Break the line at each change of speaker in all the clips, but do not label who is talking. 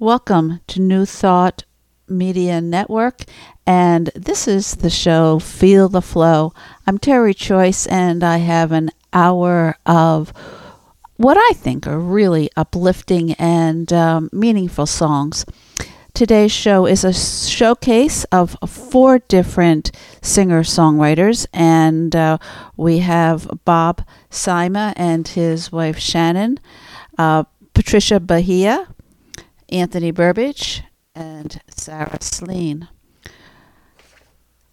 Welcome to New Thought Media Network, and this is the show Feel the Flow. I'm Terry Choice, and I have an hour of what I think are really uplifting and um, meaningful songs. Today's show is a showcase of four different singer songwriters, and uh, we have Bob Sima and his wife Shannon, uh, Patricia Bahia, Anthony Burbidge, and Sarah Slean.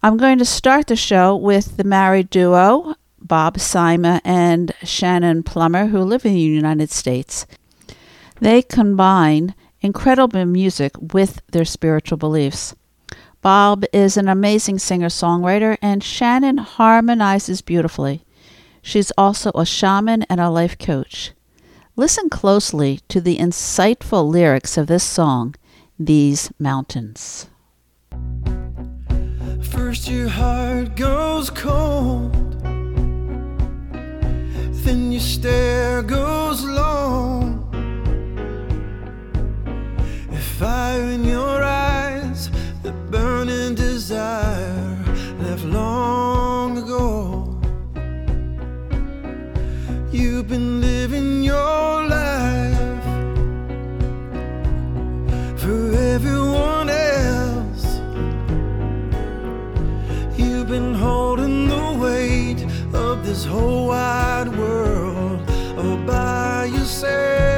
I'm going to start the show with the married duo, Bob Sima and Shannon Plummer, who live in the United States. They combine incredible music with their spiritual beliefs. Bob is an amazing singer songwriter, and Shannon harmonizes beautifully. She's also a shaman and a life coach. Listen closely to the insightful lyrics of this song, These Mountains.
First, your heart goes cold, then your stare goes long. If fire in your eyes, the burning desire left long ago. You've been living your life for everyone else. You've been holding the weight of this whole wide world all by yourself.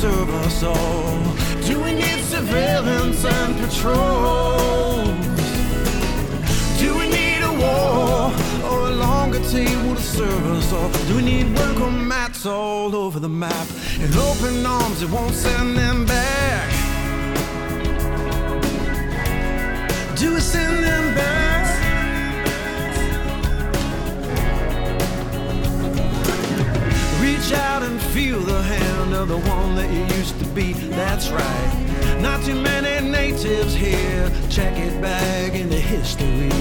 Serve us all? Do we need surveillance and patrols? Do we need a wall or a longer table to serve us all? Do we need welcome mats all over the map and open arms that won't send them back? Do we send them back? Reach out and feel the hand of the one that you used to be. That's right. Not too many natives here. Check it back into history.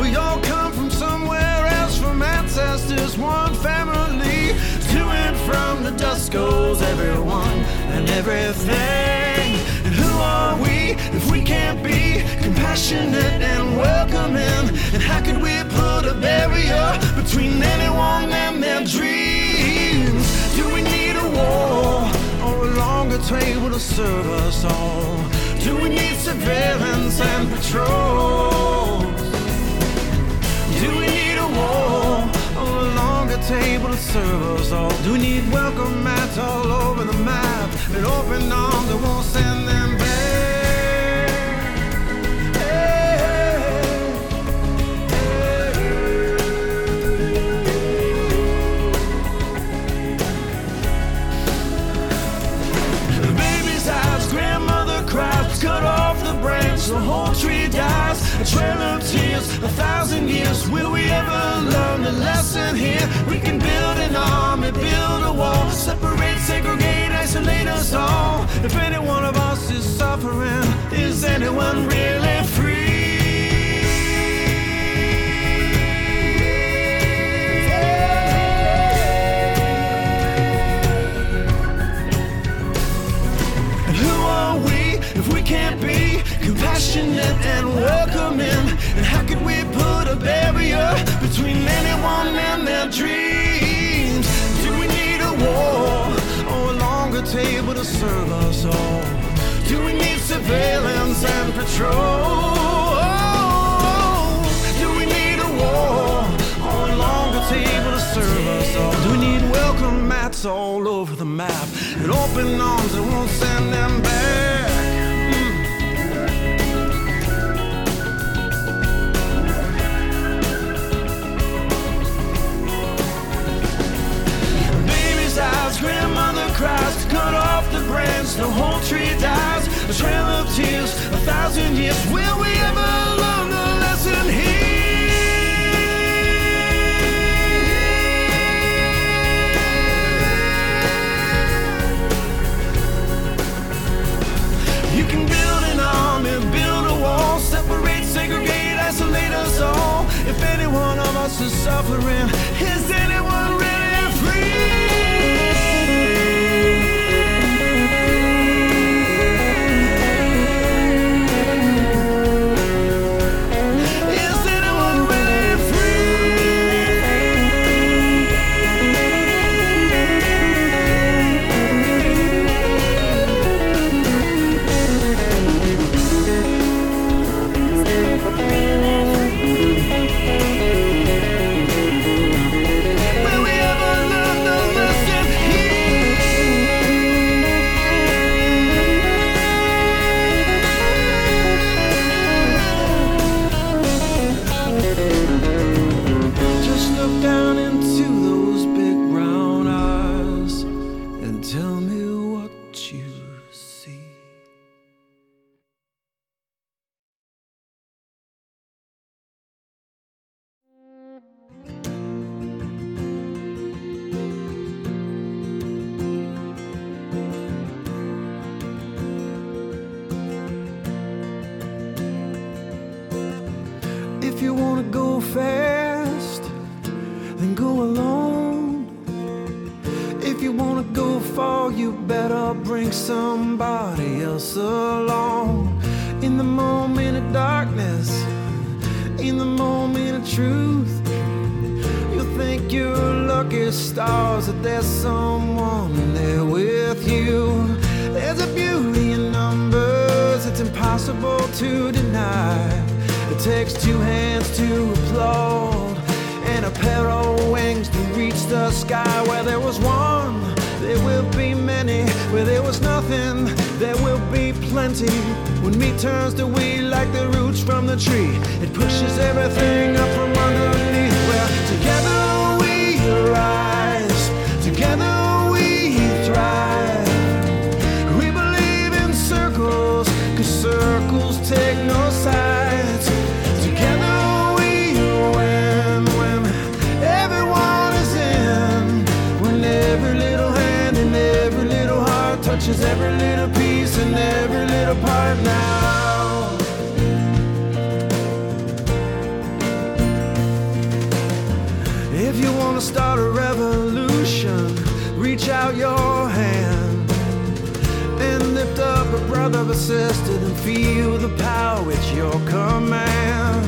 We all come from somewhere else, from ancestors, one family. To and from the dust goes everyone and everything. And who are we if we can't be compassionate and welcoming? And how could we put a barrier between anyone and their dreams? Do we need a wall or a longer table to serve us all? Do we need surveillance and patrols? Do we need a wall or a longer table to serve us all? Do we need welcome mats all over the map and open arms that won't send them back? Dies. A trail of tears, a thousand years. Will we ever learn the lesson here? We can build an army, build a wall, separate, segregate, isolate us all. If any one of us is suffering, is anyone really compassionate and welcoming? And how could we put a barrier between anyone and their dreams? Do we need a wall or a longer table to serve us all? Do we need surveillance and patrol? Do we need a wall or a longer table to serve us all? Do we need welcome mats all over the map and open arms that won't send them back? Grandmother cries, cut off the branch, the whole tree dies. A trail of tears, a thousand years. Will we ever learn the lesson here? You can build an army, build a wall, separate, segregate, isolate us all. If any one of us is suffering, is anyone every little part now. If you want to start a revolution, reach out your hand and lift up a brother or sister and feel the power at your command.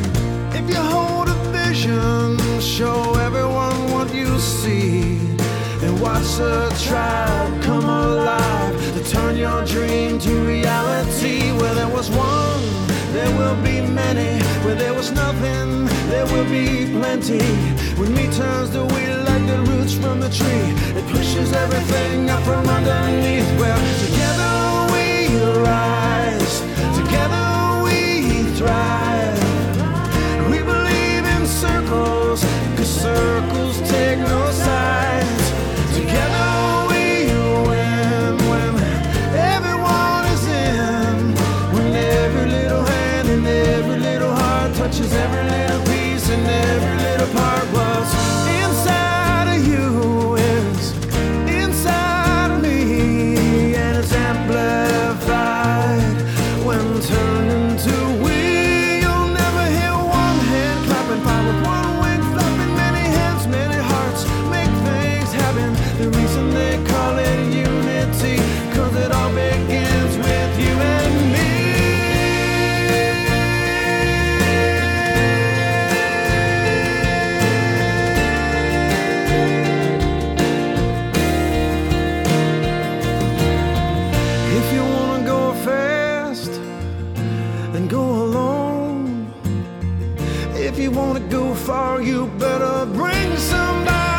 If you hold a vision, show everyone what you see and watch the tribe come alive turn your dream to reality. Where there was one, there will be many. Where there was nothing, there will be plenty. When me turns the wheel like the roots from the tree, it pushes everything up from underneath. Well, together we rise, together we thrive. We believe in circles, cause circles take no sides. Far, you better bring somebody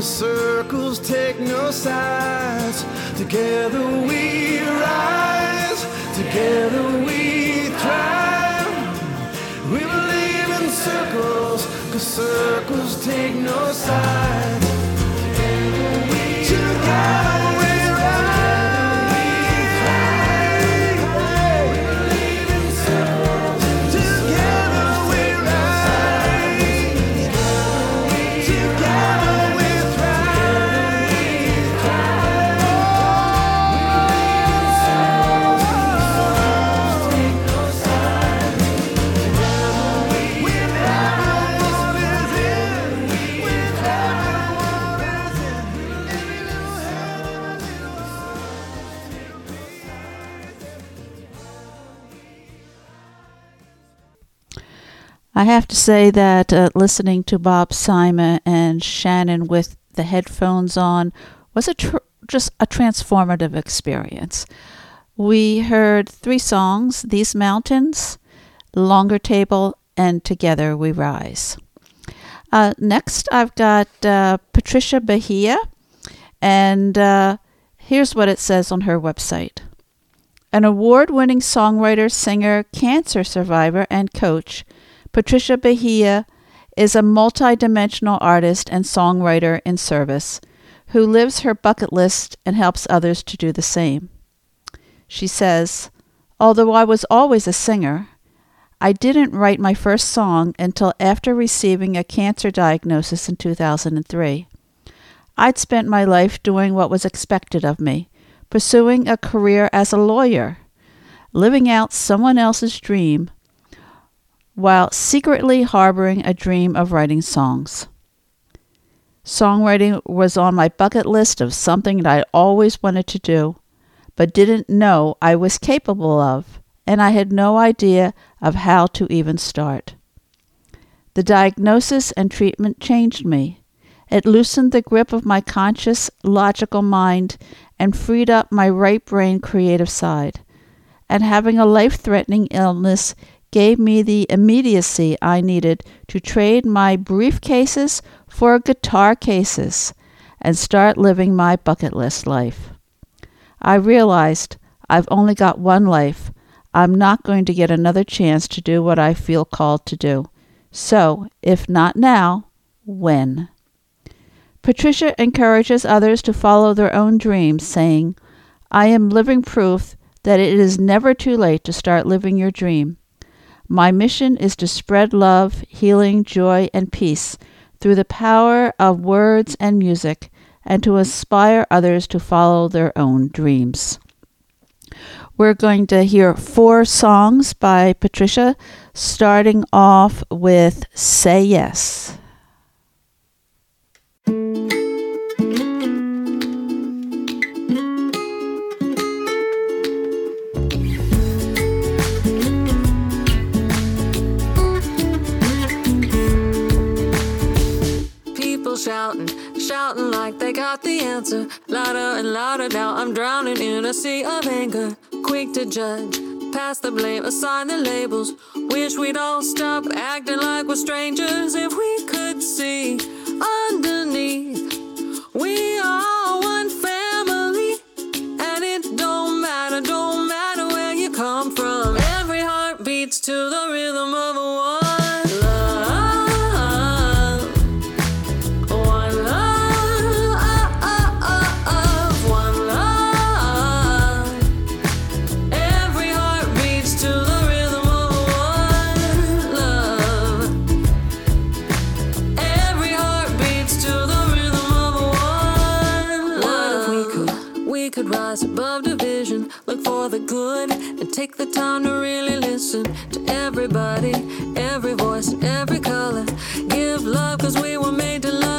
cause circles take no sides. Together we rise, together we thrive. We believe in circles, cause circles take no sides. Together we rise.
I have to say that uh, listening to Bob Sima and Shannon with the headphones on was a tr- just a transformative experience. We heard three songs These Mountains, Longer Table, and Together We Rise. Uh, next, I've got uh, Patricia Bahia, and uh, here's what it says on her website. An award winning songwriter, singer, cancer survivor, and coach, Patricia Bahia is a multidimensional artist and songwriter in service who lives her bucket list and helps others to do the same. She says, Although I was always a singer, I didn't write my first song until after receiving a cancer diagnosis in 2003. I'd spent my life doing what was expected of me, pursuing a career as a lawyer, living out someone else's dream, while secretly harboring a dream of writing songs. Songwriting was on my bucket list of something that I always wanted to do, but didn't know I was capable of and I had no idea of how to even start. The diagnosis and treatment changed me. It loosened the grip of my conscious, logical mind and freed up my right brain creative side. And having a life threatening illness gave me the immediacy I needed to trade my briefcases for guitar cases and start living my bucket list life. I realized I've only got one life, I'm not going to get another chance to do what I feel called to do. So, if not now, when? Patricia encourages others to follow their own dreams, saying, I am living proof that it is never too late to start living your dream. My mission is to spread love, healing, joy, and peace through the power of words and music, and to inspire others to follow their own dreams. We're going to hear four songs by Patricia, starting off with Say Yes.
Shouting, shouting like they got the answer. Louder and louder now, I'm drowning in a sea of anger. Quick to judge, pass the blame, assign the labels. Wish we'd all stop acting like we're strangers if we could see underneath. We are one family, and it don't matter, don't matter where you come from. Every heart beats to the rhythm of take the time to really listen to everybody, every voice, every color. Give love 'cause we were made to love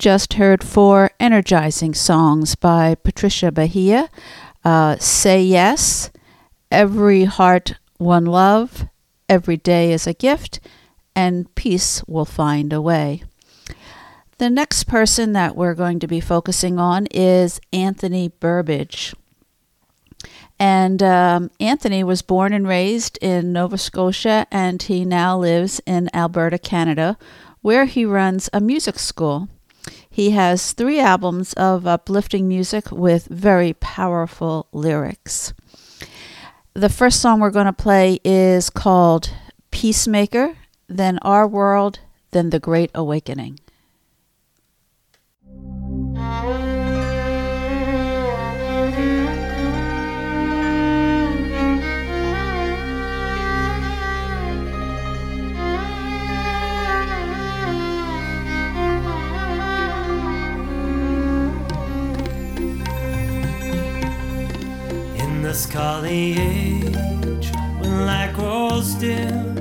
just heard four energizing songs by Patricia Bahia uh, Say Yes, Every Heart, One Love, Every Day is a Gift, and Peace Will Find a Way. The next person that we're going to be focusing on is Anthony Burbidge. And um, Anthony was born and raised in Nova Scotia, and he now lives in Alberta, Canada, where he runs a music school. He has three albums of uplifting music with very powerful lyrics. The first song we're going to play is called Peacemaker, then Our World, then The Great Awakening.
In the age, when light grows dim,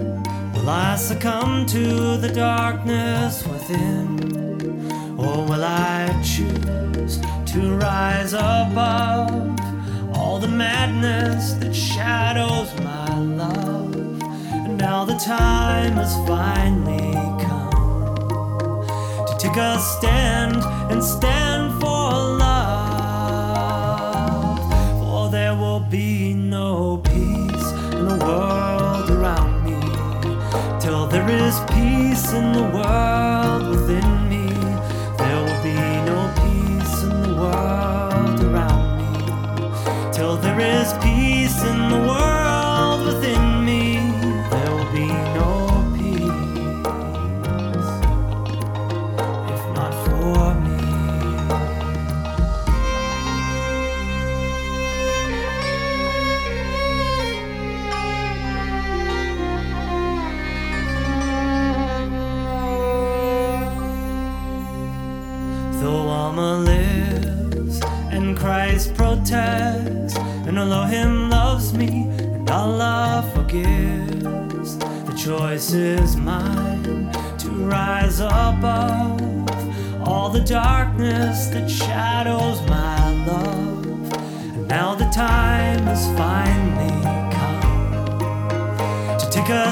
will I succumb to the darkness within? Or will I choose to rise above all the madness that shadows my love? And now the time has finally come to take a stand and stand in the world choice is mine to rise above all the darkness that shadows my love. And now the time has finally come to take a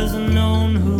always known who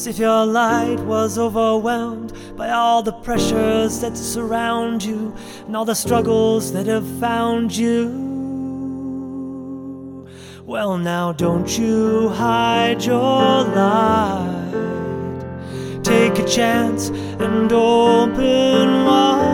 as if your light was overwhelmed by all the pressures that surround you and all the struggles that have found you? Well, now don't you hide your light. Take a chance and open wide.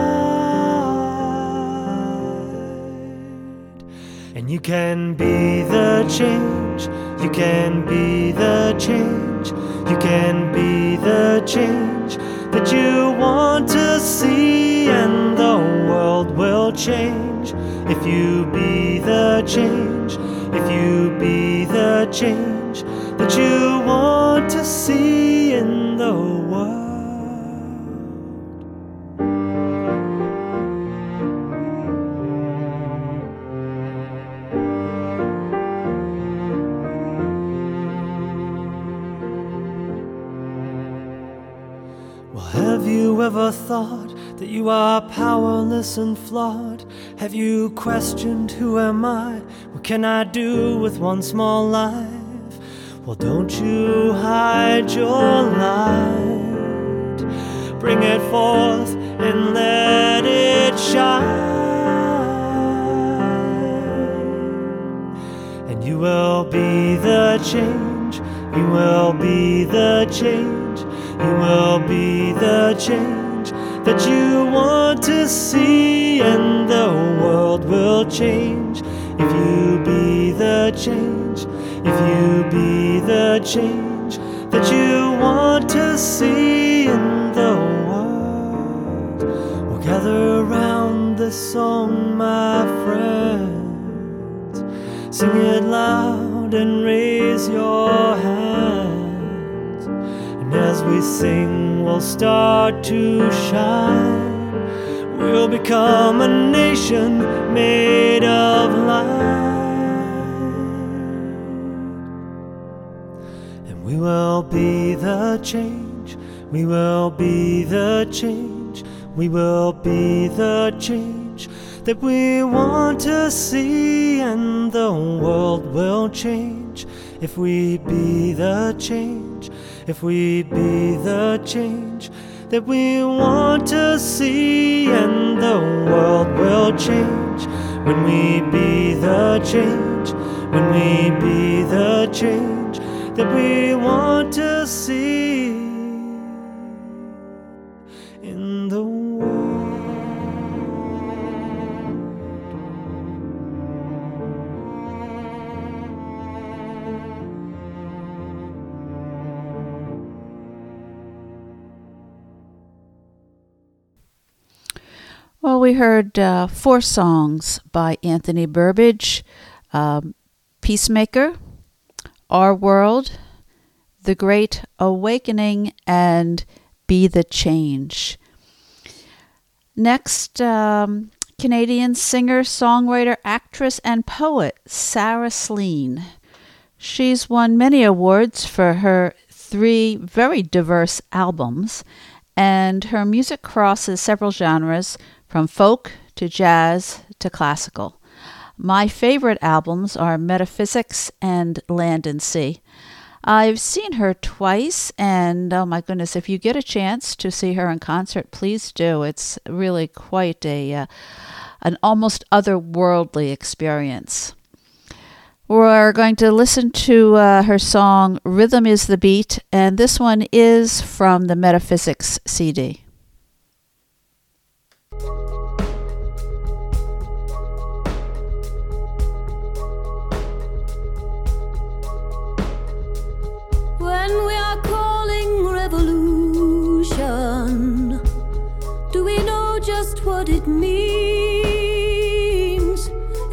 And you can be the change. You can be the change. You can be the change that you want to see, and the world will change if you be the change. If you be the change that you want to see in the world. You are powerless and flawed? Have you questioned who am I? What can I do with one small life? Well, don't you hide your light. Bring it forth and let it shine. And you will be the change. You will be the change. You will be the change that you want to see, and the world will change if you be the change. If you be the change that you want to see in the world. Well, gather round this song, my friends. Sing it loud and raise your hands. As we sing, we'll start to shine. We'll become a nation made of light. And we will be the change. We will be the change. We will be the change that we want to see, and the world will change if we be the change. If we be the change that we want to see, and the world will change when we be the change. When we be the change that we want to see
Well, we heard uh, four songs by Anthony Burbidge um, Peacemaker, Our World, The Great Awakening, and Be the Change. Next, um, Canadian singer, songwriter, actress, and poet Sarah Slean. She's won many awards for her three very diverse albums, and her music crosses several genres from folk to jazz to classical. My favorite albums are Metaphysics and Land and Sea. I've seen her twice, and oh my goodness, if you get a chance to see her in concert, please do. It's really quite a uh, an almost otherworldly experience. We're going to listen to uh, her song Rhythm is the Beat, and this one is from the Metaphysics CD.
What it means?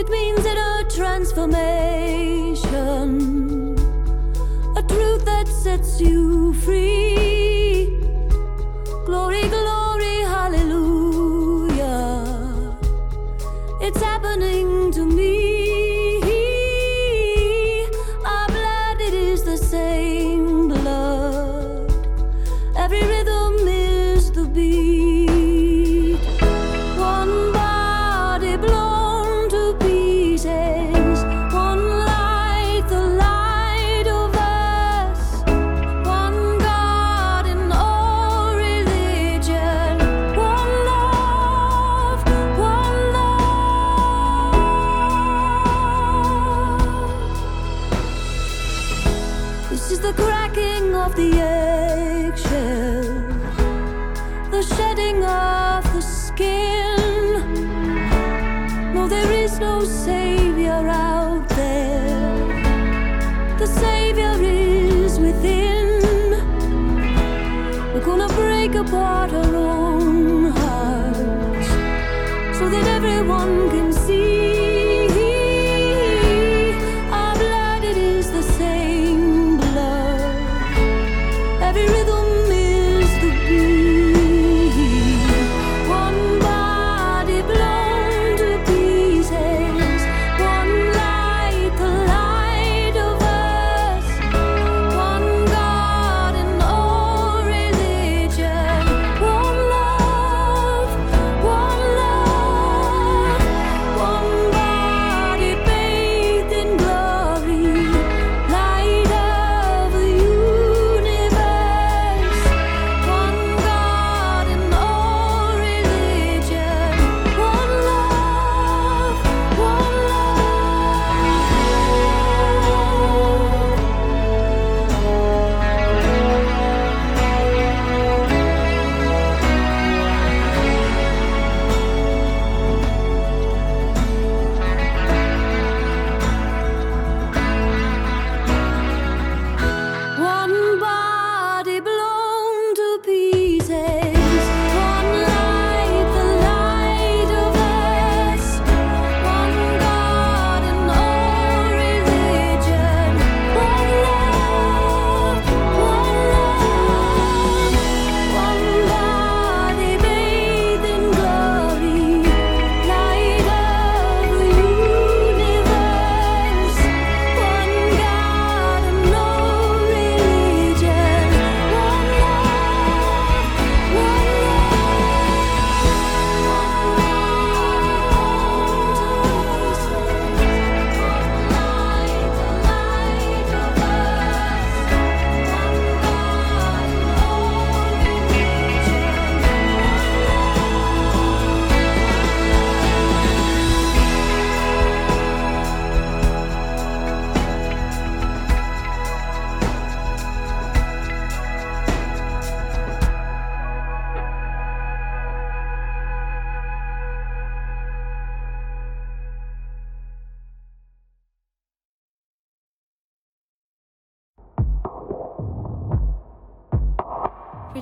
It means in a transformation, a truth that sets you free. Glory, glory, hallelujah. It's happening to me.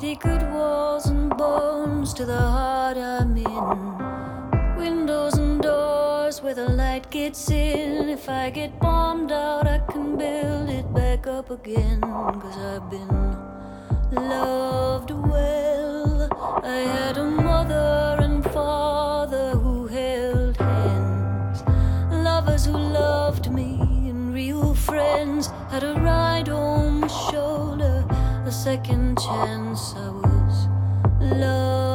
Good walls and bones to the heart I'm in. Windows and doors where the light gets in. If I get bombed out, I can build it back up again. Cause I've been loved well. I had a mother and father who held hands. Lovers who loved me and real friends. Had a ride on my shoulder, second chance. I was loved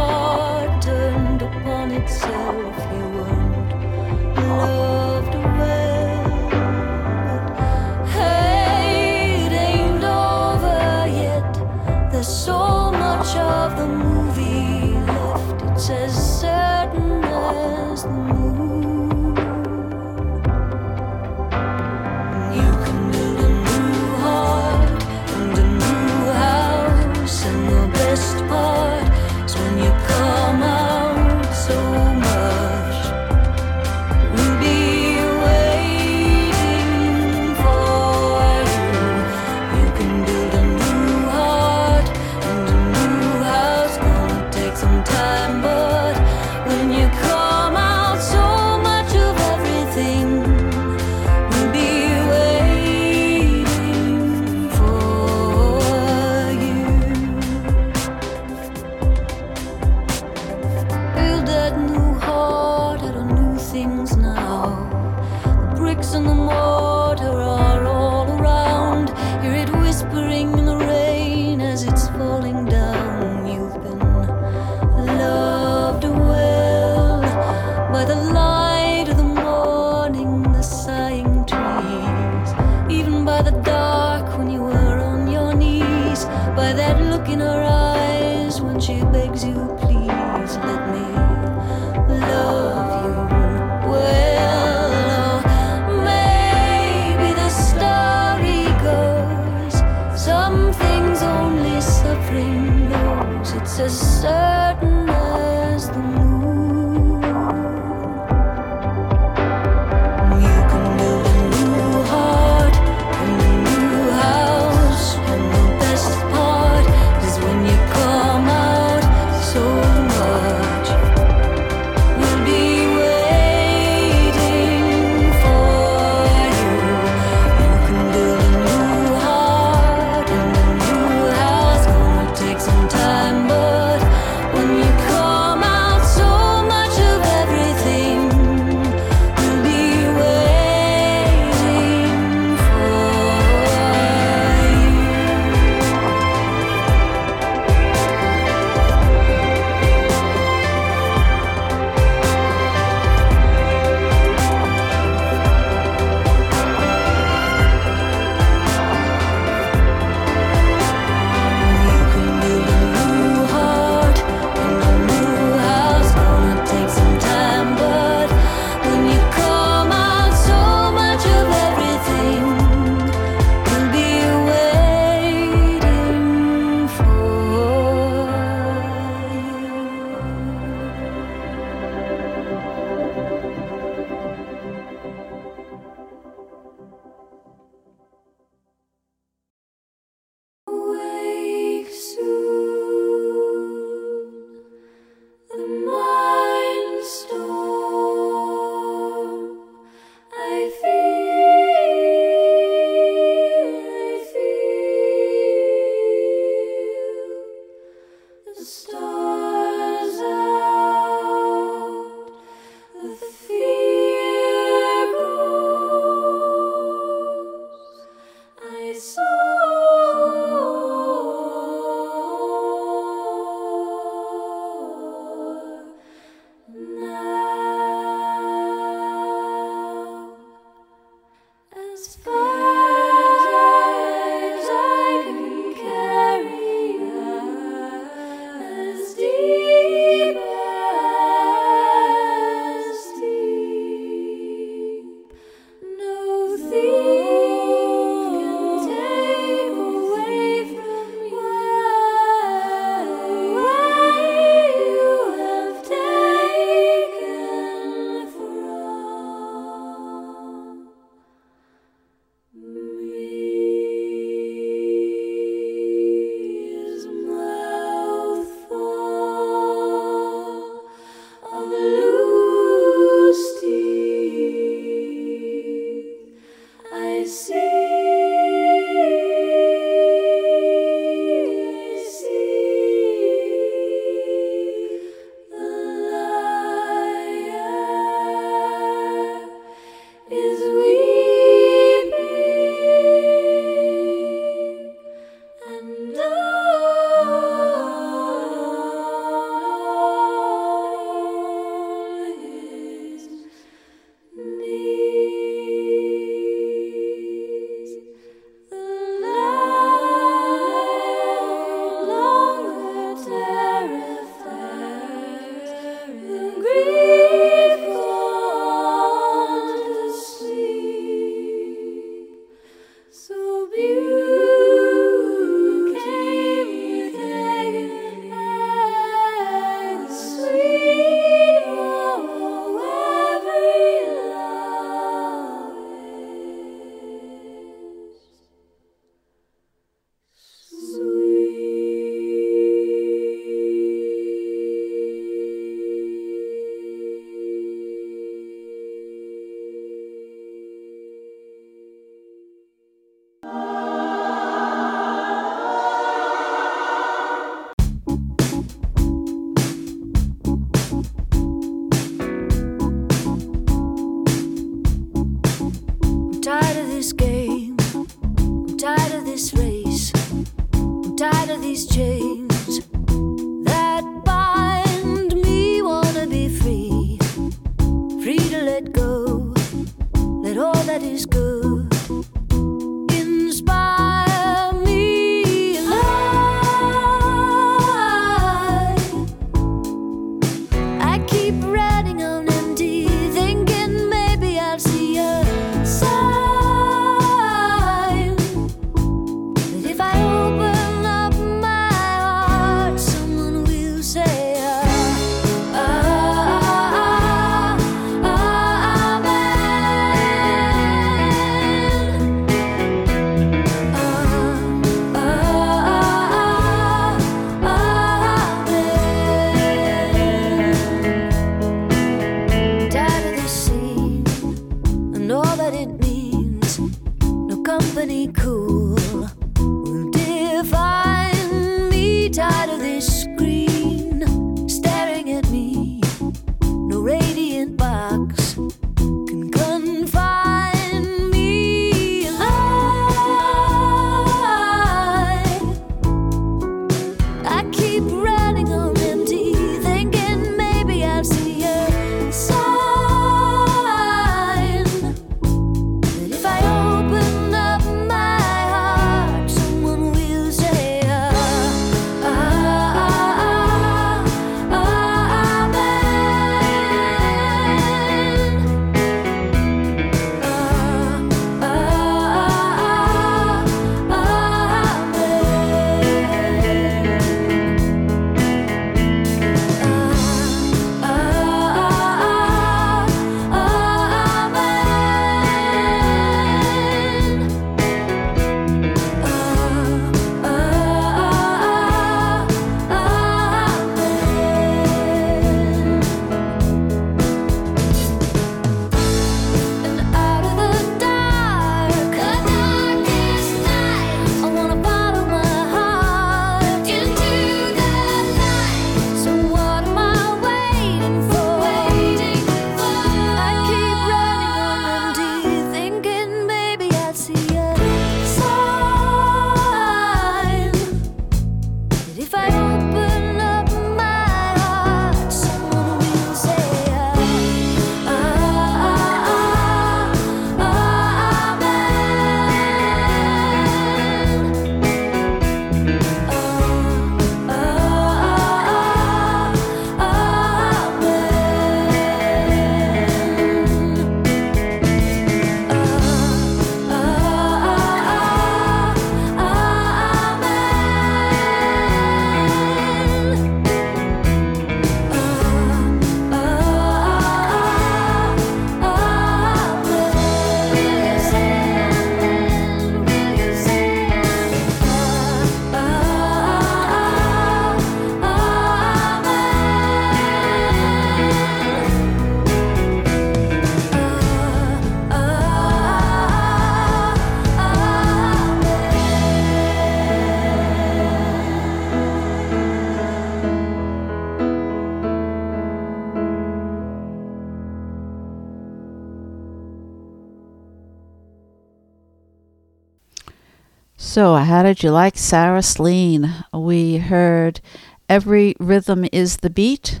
So,
how did you like Sarah Slean? We heard Every Rhythm is the Beat,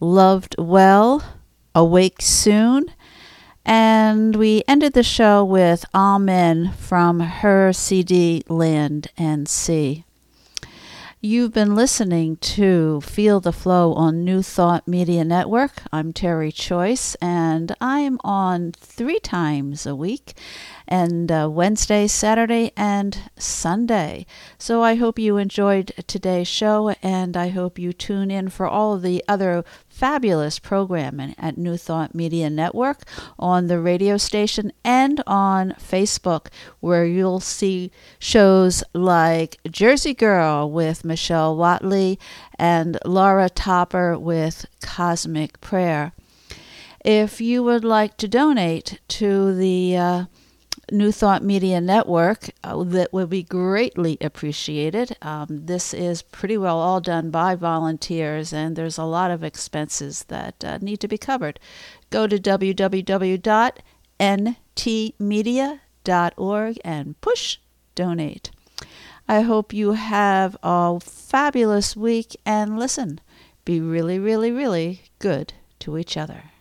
Loved Well, Awake Soon, and we ended the show with Amen from her CD Land and Sea. You've been listening to Feel the Flow on New Thought Media Network. I'm Terry Choice, and I'm on three times a week, and uh, Wednesday, Saturday, and Sunday. So I hope you enjoyed today's show, and I hope you tune in for all of the other fabulous programming at New Thought Media Network on the radio station and on Facebook, where you'll see shows like Jersey Girl with Michelle Watley and Laura Topper with Cosmic Prayer. If you would like to donate to the uh, New Thought Media Network, uh, that would be greatly appreciated. Um, this is pretty well all done by volunteers, and there's a lot of expenses that uh, need to be covered. Go to www.ntmedia.org and push donate. I hope you have a fabulous week and listen, be really, really, really good to each other.